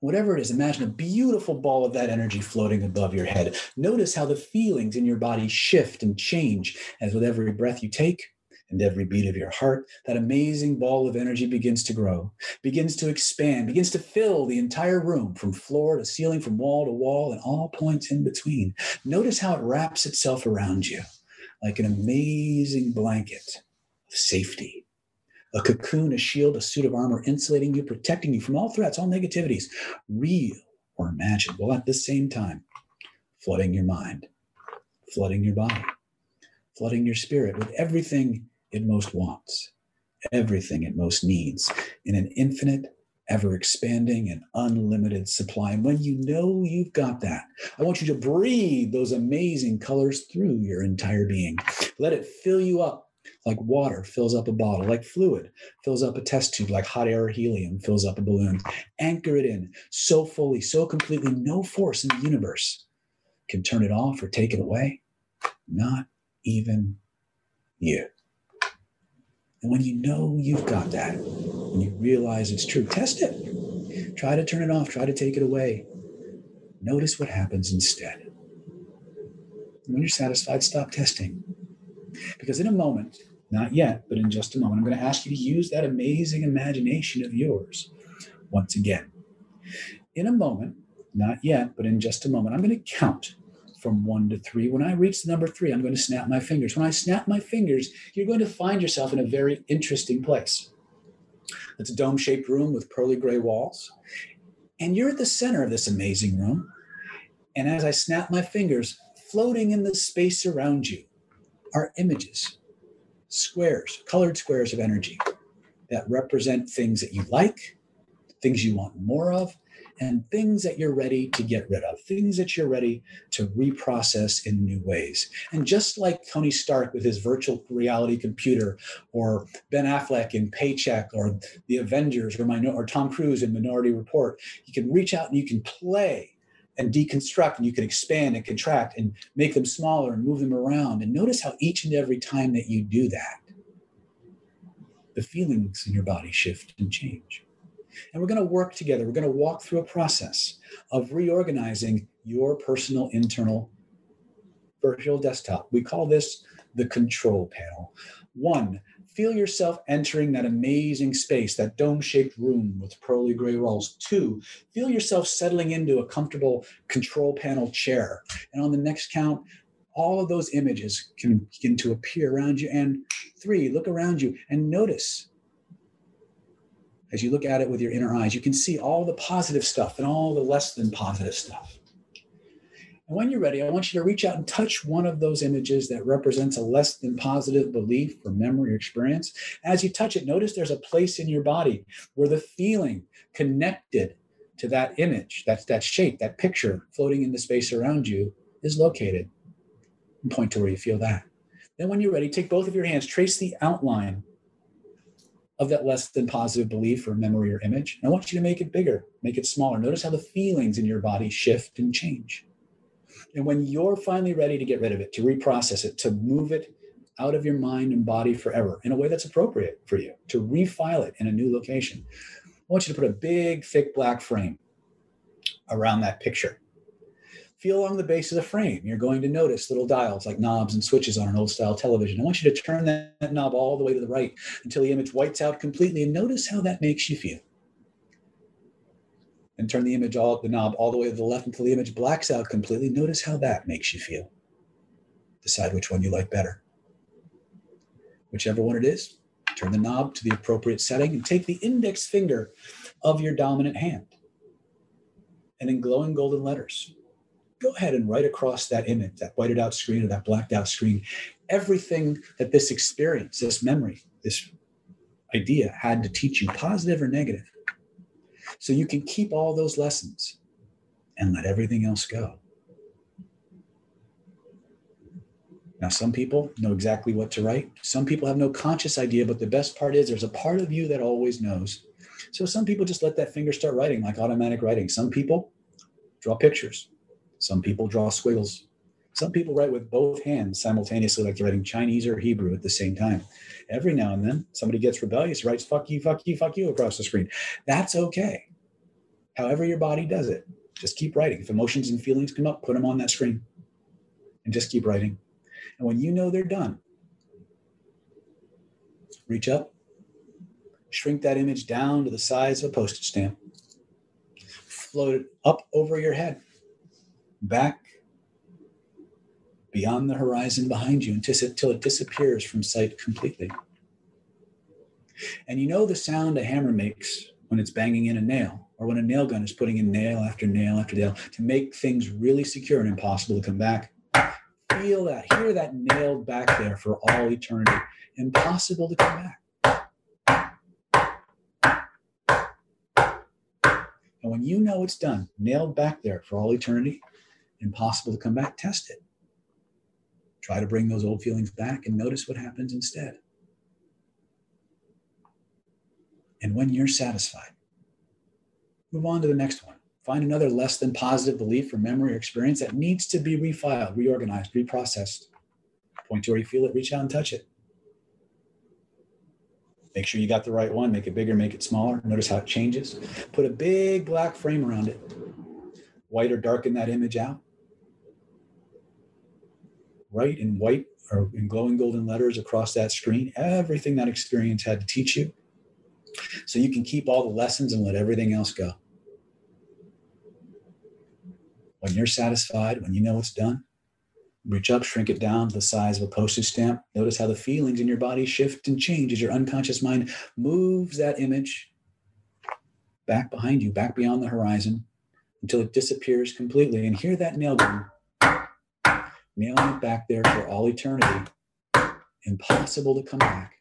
Whatever it is, imagine a beautiful ball of that energy floating above your head. Notice how the feelings in your body shift and change as with every breath you take and every beat of your heart, that amazing ball of energy begins to grow, begins to expand, begins to fill the entire room from floor to ceiling, from wall to wall, and all points in between. Notice how it wraps itself around you like an amazing blanket of safety, a cocoon, a shield, a suit of armor, insulating you, protecting you from all threats, all negativities, real or imagined, while at the same time flooding your mind, flooding your body, flooding your spirit with everything it most wants, everything it most needs in an infinite ever expanding and unlimited supply. And when you know you've got that, I want you to breathe those amazing colors through your entire being. Let it fill you up like water fills up a bottle, like fluid fills up a test tube, like hot air or helium fills up a balloon. Anchor it in so fully, so completely, no force in the universe can turn it off or take it away. Not even you. And when you know you've got that, and you realize it's true, test it. Try to turn it off, try to take it away. Notice what happens instead. When you're satisfied, stop testing. Because in a moment, not yet, but in just a moment, I'm going to ask you to use that amazing imagination of yours once again. In a moment, not yet, but in just a moment, I'm going to count from one to three. When I reach the number three, I'm going to snap my fingers. When I snap my fingers, you're going to find yourself in a very interesting place. It's a dome shaped room with pearly gray walls. And you're at the center of this amazing room. And as I snap my fingers, floating in the space around you are images, squares, colored squares of energy that represent things that you like, things you want more of, and things that you're ready to get rid of, things that you're ready to reprocess in new ways. And just like Tony Stark with his virtual reality computer, or Ben Affleck in Paycheck, or the Avengers, or, Minor- or Tom Cruise in Minority Report, you can reach out and you can play and deconstruct and you can expand and contract and make them smaller and move them around. And notice how each and every time that you do that, the feelings in your body shift and change. And we're going to work together. We're going to walk through a process of reorganizing your personal internal virtual desktop. We call this the control panel. One, feel yourself entering that amazing space, that dome shaped room with pearly gray walls. Two, feel yourself settling into a comfortable control panel chair. And on the next count, all of those images can begin to appear around you. And three, look around you and notice as you look at it with your inner eyes, you can see all the positive stuff and all the less than positive stuff. And when you're ready, I want you to reach out and touch one of those images that represents a less than positive belief or memory or experience. As you touch it, notice there's a place in your body where the feeling connected to that image, that's that shape, that picture floating in the space around you is located. And point to where you feel that. Then, when you're ready, take both of your hands, trace the outline of that less than positive belief or memory or image. And I want you to make it bigger, make it smaller. Notice how the feelings in your body shift and change. And when you're finally ready to get rid of it, to reprocess it, to move it out of your mind and body forever in a way that's appropriate for you, to refile it in a new location, I want you to put a big, thick black frame around that picture. Feel along the base of the frame. You're going to notice little dials like knobs and switches on an old style television. I want you to turn that, that knob all the way to the right until the image whites out completely and notice how that makes you feel and turn the image all the knob all the way to the left until the image blacks out completely. Notice how that makes you feel. Decide which one you like better. Whichever one it is, turn the knob to the appropriate setting and take the index finger of your dominant hand. And in glowing golden letters, go ahead and write across that image, that whited out screen or that blacked out screen, everything that this experience, this memory, this idea had to teach you, positive or negative so you can keep all those lessons and let everything else go. Now, some people know exactly what to write. Some people have no conscious idea, but the best part is there's a part of you that always knows. So some people just let that finger start writing like automatic writing. Some people draw pictures. Some people draw squiggles. Some people write with both hands simultaneously, like they're writing Chinese or Hebrew at the same time. Every now and then, somebody gets rebellious, writes fuck you, fuck you, fuck you across the screen. That's okay. However, your body does it, just keep writing. If emotions and feelings come up, put them on that screen and just keep writing. And when you know they're done, reach up, shrink that image down to the size of a postage stamp, float it up over your head, back beyond the horizon behind you until it disappears from sight completely. And you know the sound a hammer makes when it's banging in a nail, or when a nail gun is putting in nail after nail after nail to make things really secure and impossible to come back. Feel that, hear that nailed back there for all eternity, impossible to come back. And when you know it's done, nailed back there for all eternity, impossible to come back, test it. Try to bring those old feelings back and notice what happens instead. And when you're satisfied, move on to the next one. Find another less than positive belief or memory or experience that needs to be refiled, reorganized, reprocessed. Point to where you feel it, reach out and touch it. Make sure you got the right one, make it bigger, make it smaller. Notice how it changes. Put a big black frame around it. White or darken that image out write in white or in glowing golden letters across that screen everything that experience had to teach you so you can keep all the lessons and let everything else go. When you're satisfied, when you know it's done, reach up, shrink it down to the size of a postage stamp. Notice how the feelings in your body shift and change as your unconscious mind moves that image back behind you, back beyond the horizon until it disappears completely. And hear that nail gun nailing it back there for all eternity, impossible to come back.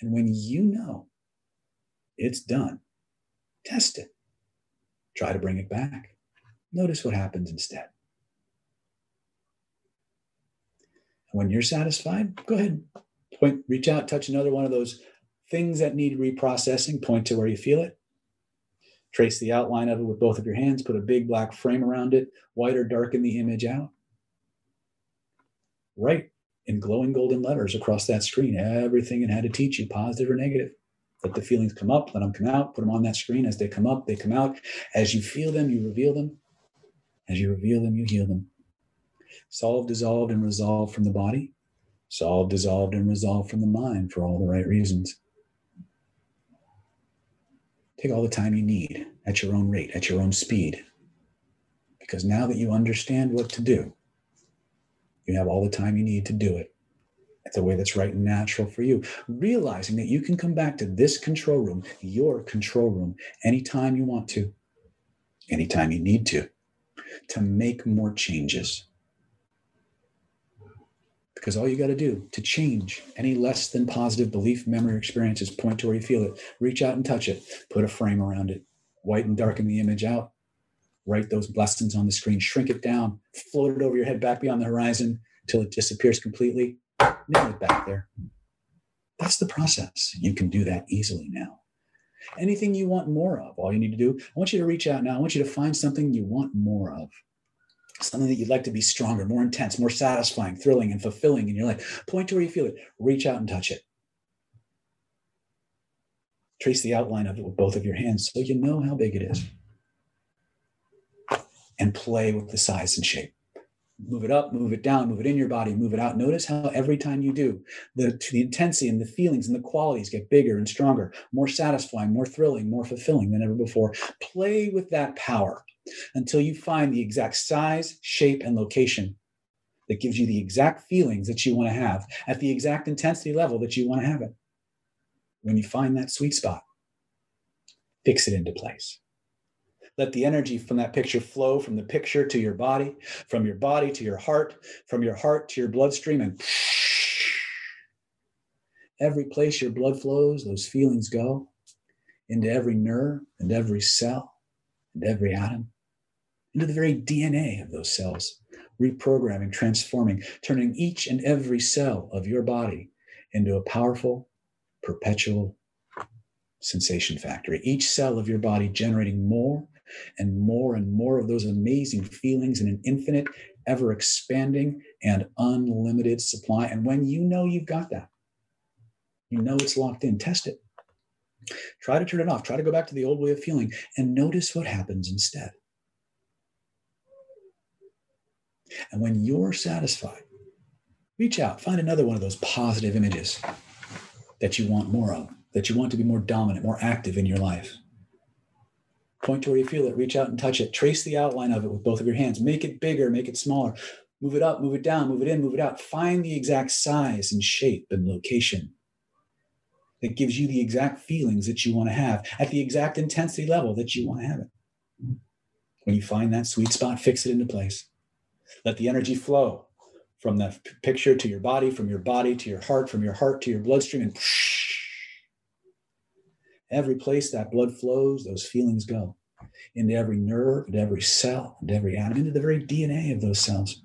And when you know it's done, test it. Try to bring it back. Notice what happens instead. And when you're satisfied, go ahead, point, reach out, touch another one of those things that need reprocessing, point to where you feel it, Trace the outline of it with both of your hands, put a big black frame around it, white or darken the image out. Write in glowing golden letters across that screen everything it had to teach you, positive or negative. Let the feelings come up, let them come out, put them on that screen. As they come up, they come out. As you feel them, you reveal them. As you reveal them, you heal them. Solve, dissolved, and resolved from the body. Solve, dissolved, and resolved from the mind for all the right reasons. Take all the time you need at your own rate, at your own speed. Because now that you understand what to do, you have all the time you need to do it the way that's right and natural for you. Realizing that you can come back to this control room, your control room, anytime you want to, anytime you need to, to make more changes. Because all you got to do to change any less than positive belief, memory, or experiences, point to where you feel it, reach out and touch it, put a frame around it, whiten and darken the image out, write those lessons on the screen, shrink it down, float it over your head back beyond the horizon until it disappears completely, nail it back there. That's the process. You can do that easily now. Anything you want more of, all you need to do, I want you to reach out now. I want you to find something you want more of, something that you'd like to be stronger, more intense, more satisfying, thrilling, and fulfilling in your life. Point to where you feel it. Reach out and touch it. Trace the outline of it with both of your hands so you know how big it is. And play with the size and shape move it up, move it down, move it in your body, move it out. Notice how every time you do, the, the intensity and the feelings and the qualities get bigger and stronger, more satisfying, more thrilling, more fulfilling than ever before. Play with that power until you find the exact size, shape, and location that gives you the exact feelings that you want to have at the exact intensity level that you want to have it. When you find that sweet spot, fix it into place. Let the energy from that picture flow from the picture to your body, from your body to your heart, from your heart to your bloodstream, and every place your blood flows, those feelings go into every nerve and every cell and every atom, into the very DNA of those cells, reprogramming, transforming, turning each and every cell of your body into a powerful, perpetual sensation factory. Each cell of your body generating more and more and more of those amazing feelings in an infinite, ever expanding, and unlimited supply. And when you know you've got that, you know it's locked in, test it. Try to turn it off. Try to go back to the old way of feeling and notice what happens instead. And when you're satisfied, reach out, find another one of those positive images that you want more of, that you want to be more dominant, more active in your life. Point to where you feel it, reach out and touch it. Trace the outline of it with both of your hands. Make it bigger, make it smaller. Move it up, move it down, move it in, move it out. Find the exact size and shape and location that gives you the exact feelings that you want to have at the exact intensity level that you want to have it. When you find that sweet spot, fix it into place. Let the energy flow from that picture to your body, from your body to your heart, from your heart to your bloodstream, and Every place that blood flows, those feelings go into every nerve, into every cell, into every atom, into the very DNA of those cells,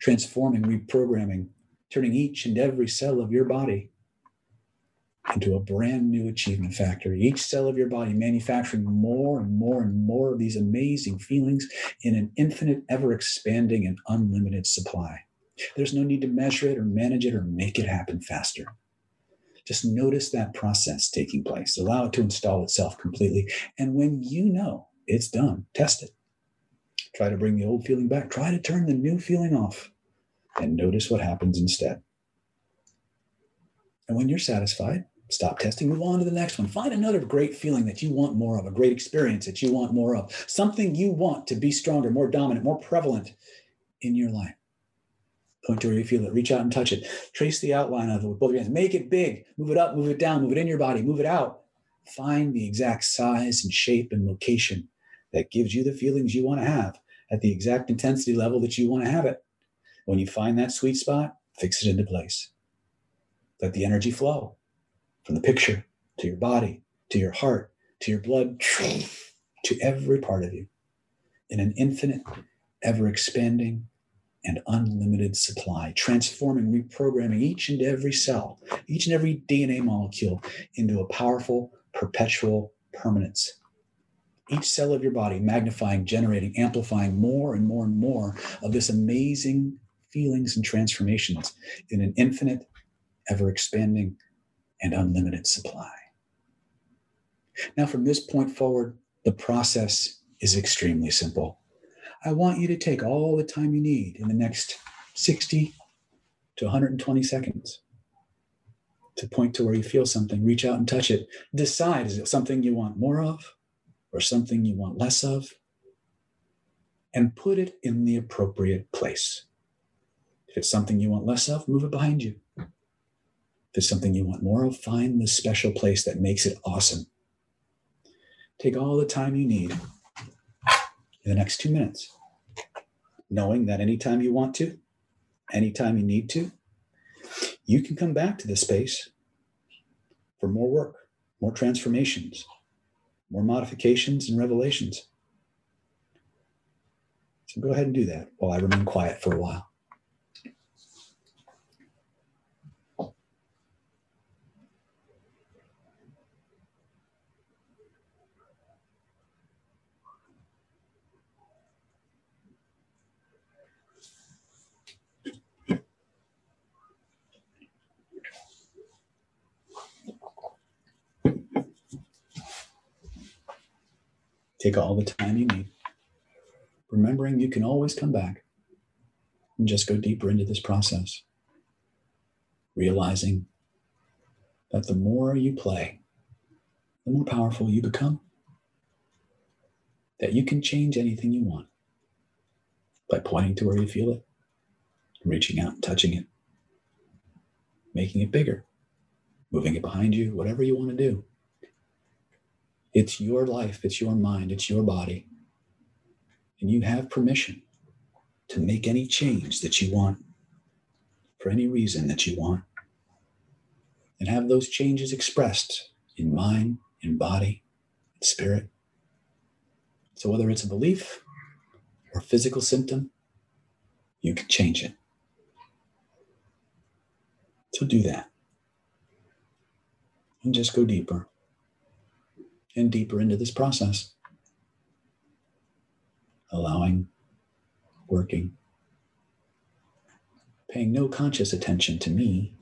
transforming, reprogramming, turning each and every cell of your body into a brand new achievement factory. Each cell of your body manufacturing more and more and more of these amazing feelings in an infinite, ever expanding, and unlimited supply. There's no need to measure it or manage it or make it happen faster. Just notice that process taking place. Allow it to install itself completely. And when you know it's done, test it. Try to bring the old feeling back. Try to turn the new feeling off and notice what happens instead. And when you're satisfied, stop testing, move on to the next one. Find another great feeling that you want more of, a great experience that you want more of, something you want to be stronger, more dominant, more prevalent in your life. Point to where you feel it. Reach out and touch it. Trace the outline of it with both your hands. Make it big. Move it up, move it down, move it in your body, move it out. Find the exact size and shape and location that gives you the feelings you want to have at the exact intensity level that you want to have it. When you find that sweet spot, fix it into place. Let the energy flow from the picture to your body, to your heart, to your blood, to every part of you in an infinite, ever expanding, and unlimited supply, transforming, reprogramming each and every cell, each and every DNA molecule into a powerful, perpetual permanence. Each cell of your body magnifying, generating, amplifying more and more and more of this amazing feelings and transformations in an infinite, ever expanding, and unlimited supply. Now, from this point forward, the process is extremely simple. I want you to take all the time you need in the next 60 to 120 seconds to point to where you feel something, reach out and touch it. Decide is it something you want more of or something you want less of? And put it in the appropriate place. If it's something you want less of, move it behind you. If it's something you want more of, find the special place that makes it awesome. Take all the time you need the next two minutes, knowing that anytime you want to, anytime you need to, you can come back to this space for more work, more transformations, more modifications and revelations. So go ahead and do that while I remain quiet for a while. Take all the time you need, remembering you can always come back and just go deeper into this process. Realizing that the more you play, the more powerful you become. That you can change anything you want by pointing to where you feel it, reaching out and touching it, making it bigger, moving it behind you, whatever you want to do. It's your life, it's your mind, it's your body. And you have permission to make any change that you want for any reason that you want. And have those changes expressed in mind, in body, in spirit. So whether it's a belief or physical symptom, you can change it. So do that. And just go deeper and deeper into this process. Allowing, working, paying no conscious attention to me,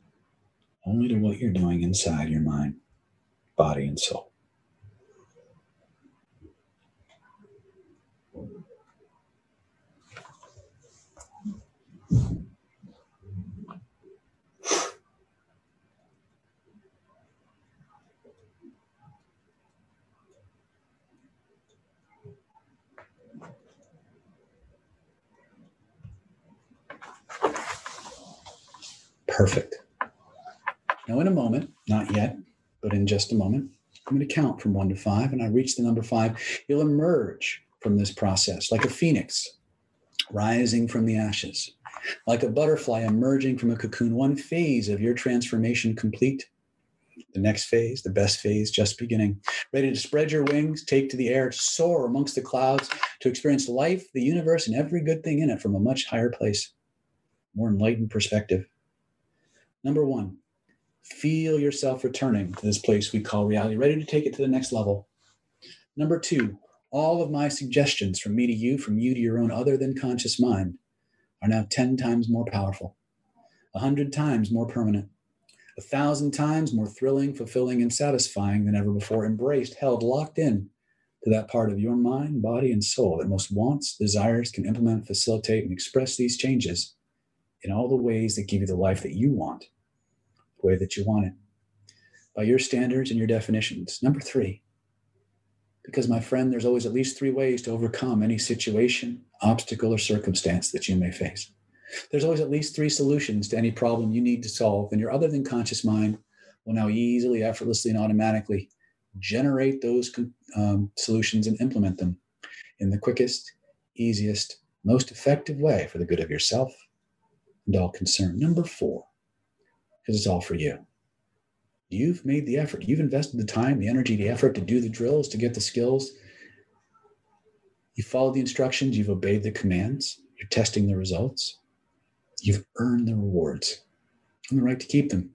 only to what you're doing inside your mind, body, and soul. Perfect. Now, in a moment, not yet, but in just a moment, I'm going to count from one to five. And I reach the number five. You'll emerge from this process like a phoenix rising from the ashes, like a butterfly emerging from a cocoon, one phase of your transformation complete. The next phase, the best phase, just beginning. Ready to spread your wings, take to the air, soar amongst the clouds, to experience life, the universe, and every good thing in it from a much higher place, more enlightened perspective. Number one, feel yourself returning to this place we call reality, ready to take it to the next level. Number two, all of my suggestions from me to you, from you to your own other than conscious mind, are now 10 times more powerful, 100 times more permanent, a thousand times more thrilling, fulfilling, and satisfying than ever before, embraced, held, locked in to that part of your mind, body, and soul that most wants, desires, can implement, facilitate, and express these changes in all the ways that give you the life that you want, the way that you want it, by your standards and your definitions. Number three, because my friend, there's always at least three ways to overcome any situation, obstacle, or circumstance that you may face. There's always at least three solutions to any problem you need to solve, and your other than conscious mind will now easily, effortlessly, and automatically generate those um, solutions and implement them in the quickest, easiest, most effective way for the good of yourself and all concerned. Number four, because it's all for you. You've made the effort. You've invested the time, the energy, the effort to do the drills, to get the skills. You followed the instructions, you've obeyed the commands, you're testing the results. You've earned the rewards and the right to keep them.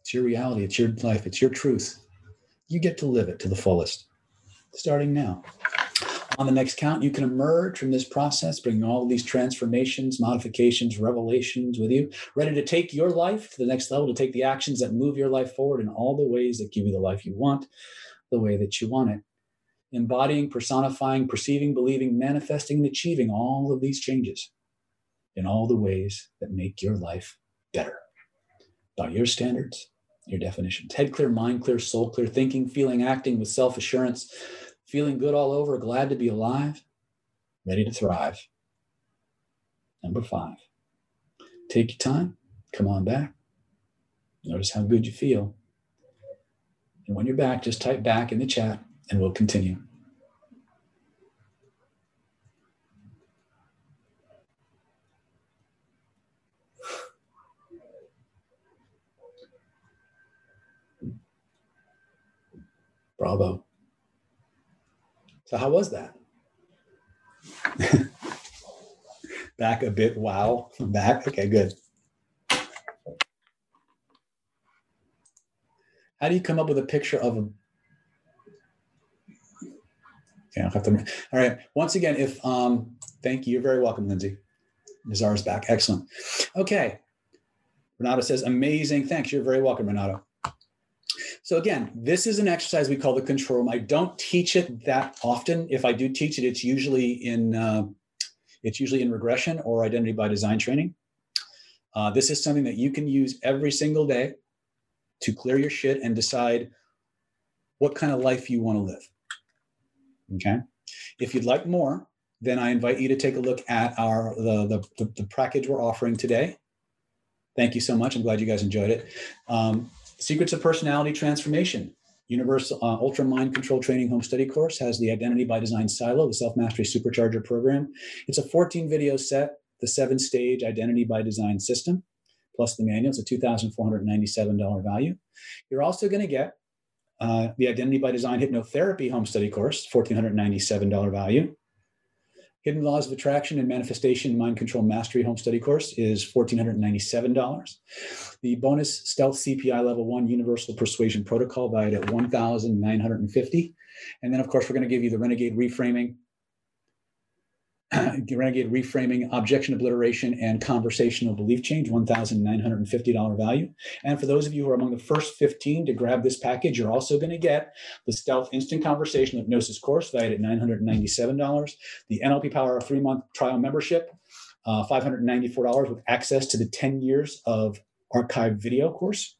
It's your reality, it's your life, it's your truth. You get to live it to the fullest, starting now. On the next count, you can emerge from this process, bringing all these transformations, modifications, revelations with you, ready to take your life to the next level, to take the actions that move your life forward in all the ways that give you the life you want, the way that you want it. embodying, personifying, perceiving, believing, manifesting, and achieving all of these changes in all the ways that make your life better by your standards, your definitions. Head clear, mind clear, soul clear, thinking, feeling, acting with self assurance, feeling good all over, glad to be alive, ready to thrive. Number five, take your time, come on back. Notice how good you feel. And when you're back, just type back in the chat and we'll continue. Bravo. So, how was that? [LAUGHS] back a bit. Wow. Back. Okay, good. How do you come up with a picture of a yeah, I'll have to. All right. Once again, if um, thank you. You're very welcome, Lindsay. Nazar's back. Excellent. Okay. Renato says, amazing. Thanks. You're very welcome, Renato. So again, this is an exercise we call the control room. I don't teach it that often. If I do teach it, it's usually in uh, it's usually in regression or identity by design training. Uh, this is something that you can use every single day to clear your shit and decide what kind of life you want to live. Okay. If you'd like more, then I invite you to take a look at our the the, the, package we're offering today. Thank you so much. I'm glad you guys enjoyed it. Um, Secrets of Personality Transformation. Universal uh, Ultra Mind Control Training Home Study course has the Identity by Design Silo, the Self Mastery Supercharger program. It's a 14 video set, the seven stage Identity by Design system, plus the manual. It's a $2,497 value. You're also going to get uh, the Identity by Design Hypnotherapy Home Study course, $1,497 value. Hidden Laws of Attraction and Manifestation Mind Control Mastery Home Study course is $1,497. The bonus Stealth CPI Level 1 Universal Persuasion Protocol valued at $1,950. And then, of course, we're going to give you the Renegade Reframing [CLEARS THROAT] Renegade reframing, objection obliteration, and conversational belief change, $1,950 value. And for those of you who are among the first 15 to grab this package, you're also going to get the Stealth Instant Conversation Hypnosis course valued at $997, the NLP Power three month trial membership, uh, $594 with access to the 10 years of archived video course.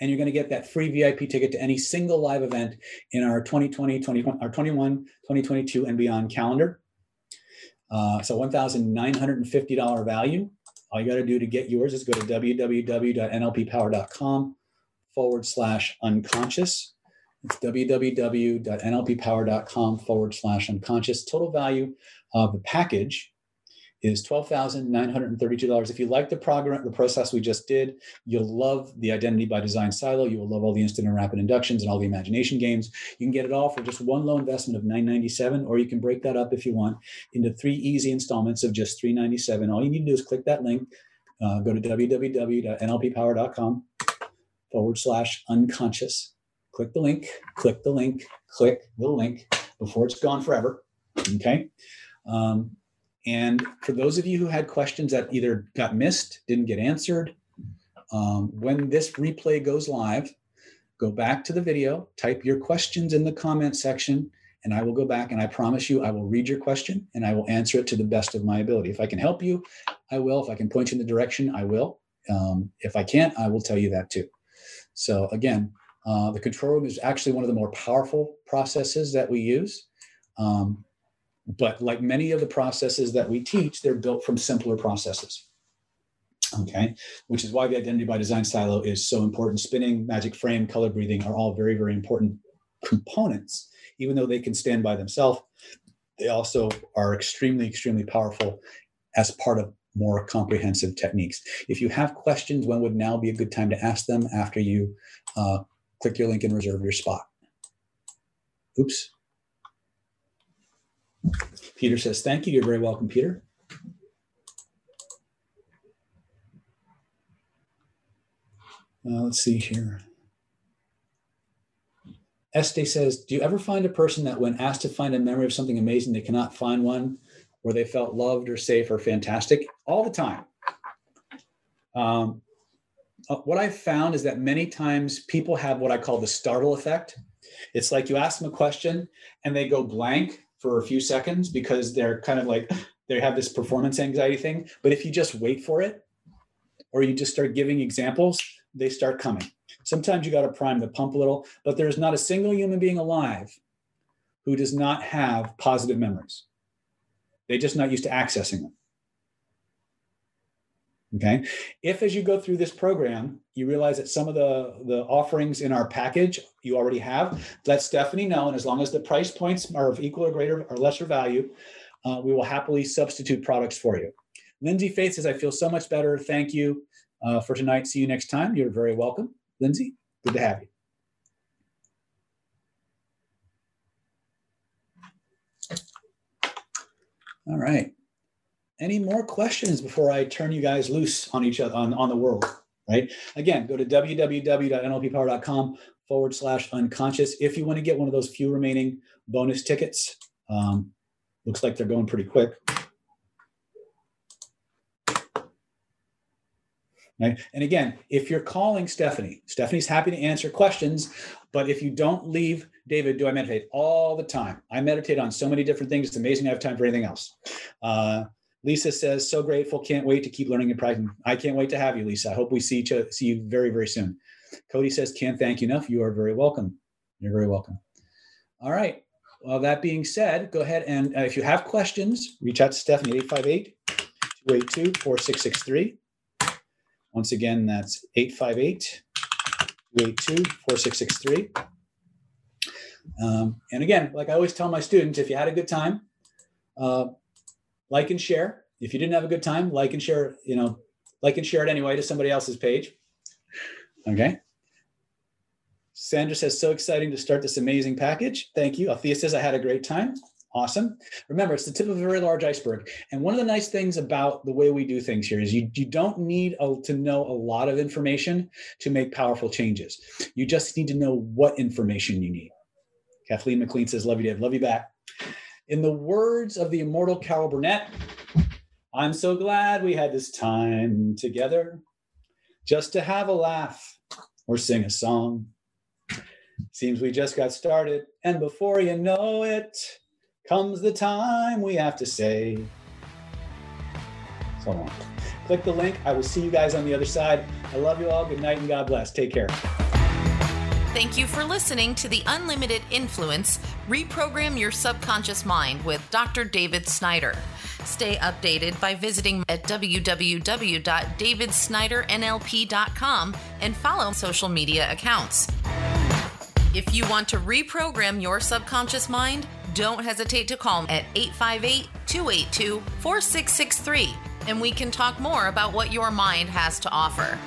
And you're going to get that free VIP ticket to any single live event in our 2020, 2021, our 21, 2022, and beyond calendar. Uh, so $1,950 value. All you got to do to get yours is go to www.nlppower.com forward slash unconscious. It's www.nlppower.com forward slash unconscious. Total value of the package is $12,932. If you like the program, the process we just did, you'll love the Identity by Design silo. You will love all the instant and rapid inductions and all the imagination games. You can get it all for just one low investment of 997, or you can break that up if you want into three easy installments of just 397. All you need to do is click that link, uh, go to www.nlppower.com forward slash unconscious. Click the link, click the link, click the link before it's gone forever. Okay. Um, and for those of you who had questions that either got missed, didn't get answered, um, when this replay goes live, go back to the video, type your questions in the comment section, and I will go back and I promise you I will read your question and I will answer it to the best of my ability. If I can help you, I will. If I can point you in the direction, I will. Um, if I can't, I will tell you that too. So again, uh, the control room is actually one of the more powerful processes that we use. Um, but like many of the processes that we teach, they're built from simpler processes. Okay, which is why the identity by design silo is so important. Spinning, magic frame, color breathing are all very, very important components, even though they can stand by themselves. They also are extremely, extremely powerful as part of more comprehensive techniques. If you have questions, when would now be a good time to ask them after you uh, click your link and reserve your spot? Oops. Peter says, Thank you. You're very welcome, Peter. Uh, let's see here. Este says, Do you ever find a person that, when asked to find a memory of something amazing, they cannot find one where they felt loved or safe or fantastic? All the time. Um, uh, what I've found is that many times people have what I call the startle effect It's like you ask them a question and they go blank for a few seconds because they're kind of like they have this performance anxiety thing. But if you just wait for it or you just start giving examples, they start coming. Sometimes you got to prime the pump a little, but there's not a single human being alive who does not have positive memories. They're just not used to accessing them. Okay. If as you go through this program, you realize that some of the, the offerings in our package you already have, let Stephanie know. And as long as the price points are of equal or greater or lesser value, uh, we will happily substitute products for you. Lindsay Faith says, I feel so much better. Thank you uh, for tonight. See you next time. You're very welcome. Lindsay, good to have you. All right. Any more questions before I turn you guys loose on each other on, on the world? Right. Again, go to www.nlppower.com forward slash unconscious if you want to get one of those few remaining bonus tickets. Um, looks like they're going pretty quick. Right? And again, if you're calling Stephanie, Stephanie's happy to answer questions. But if you don't leave, David, do I meditate all the time? I meditate on so many different things. It's amazing I have time for anything else. Uh, Lisa says, so grateful. Can't wait to keep learning and practicing. I can't wait to have you, Lisa. I hope we see, each other, see you very, very soon. Cody says, can't thank you enough. You are very welcome. You're very welcome. All right. Well, that being said, go ahead and uh, if you have questions, reach out to Stephanie, 858 282 4663. Once again, that's 858 282 4663. Um, and again, like I always tell my students, if you had a good time, uh, like and share. If you didn't have a good time, like and share, you know, like and share it anyway to somebody else's page. Okay. Sandra says, so exciting to start this amazing package. Thank you. Althea says, I had a great time. Awesome. Remember, it's the tip of a very large iceberg. And one of the nice things about the way we do things here is you, you don't need a, to know a lot of information to make powerful changes. You just need to know what information you need. Kathleen McLean says, Love you, Dave. Love you back. In the words of the immortal Carol Burnett, I'm so glad we had this time together just to have a laugh or sing a song. Seems we just got started, and before you know it, comes the time we have to say so long. Click the link. I will see you guys on the other side. I love you all. Good night and God bless. Take care. Thank you for listening to the Unlimited Influence Reprogram Your Subconscious Mind with Dr. David Snyder. Stay updated by visiting at www.davidsnydernlp.com and follow social media accounts. If you want to reprogram your subconscious mind, don't hesitate to call at 858 282 4663 and we can talk more about what your mind has to offer.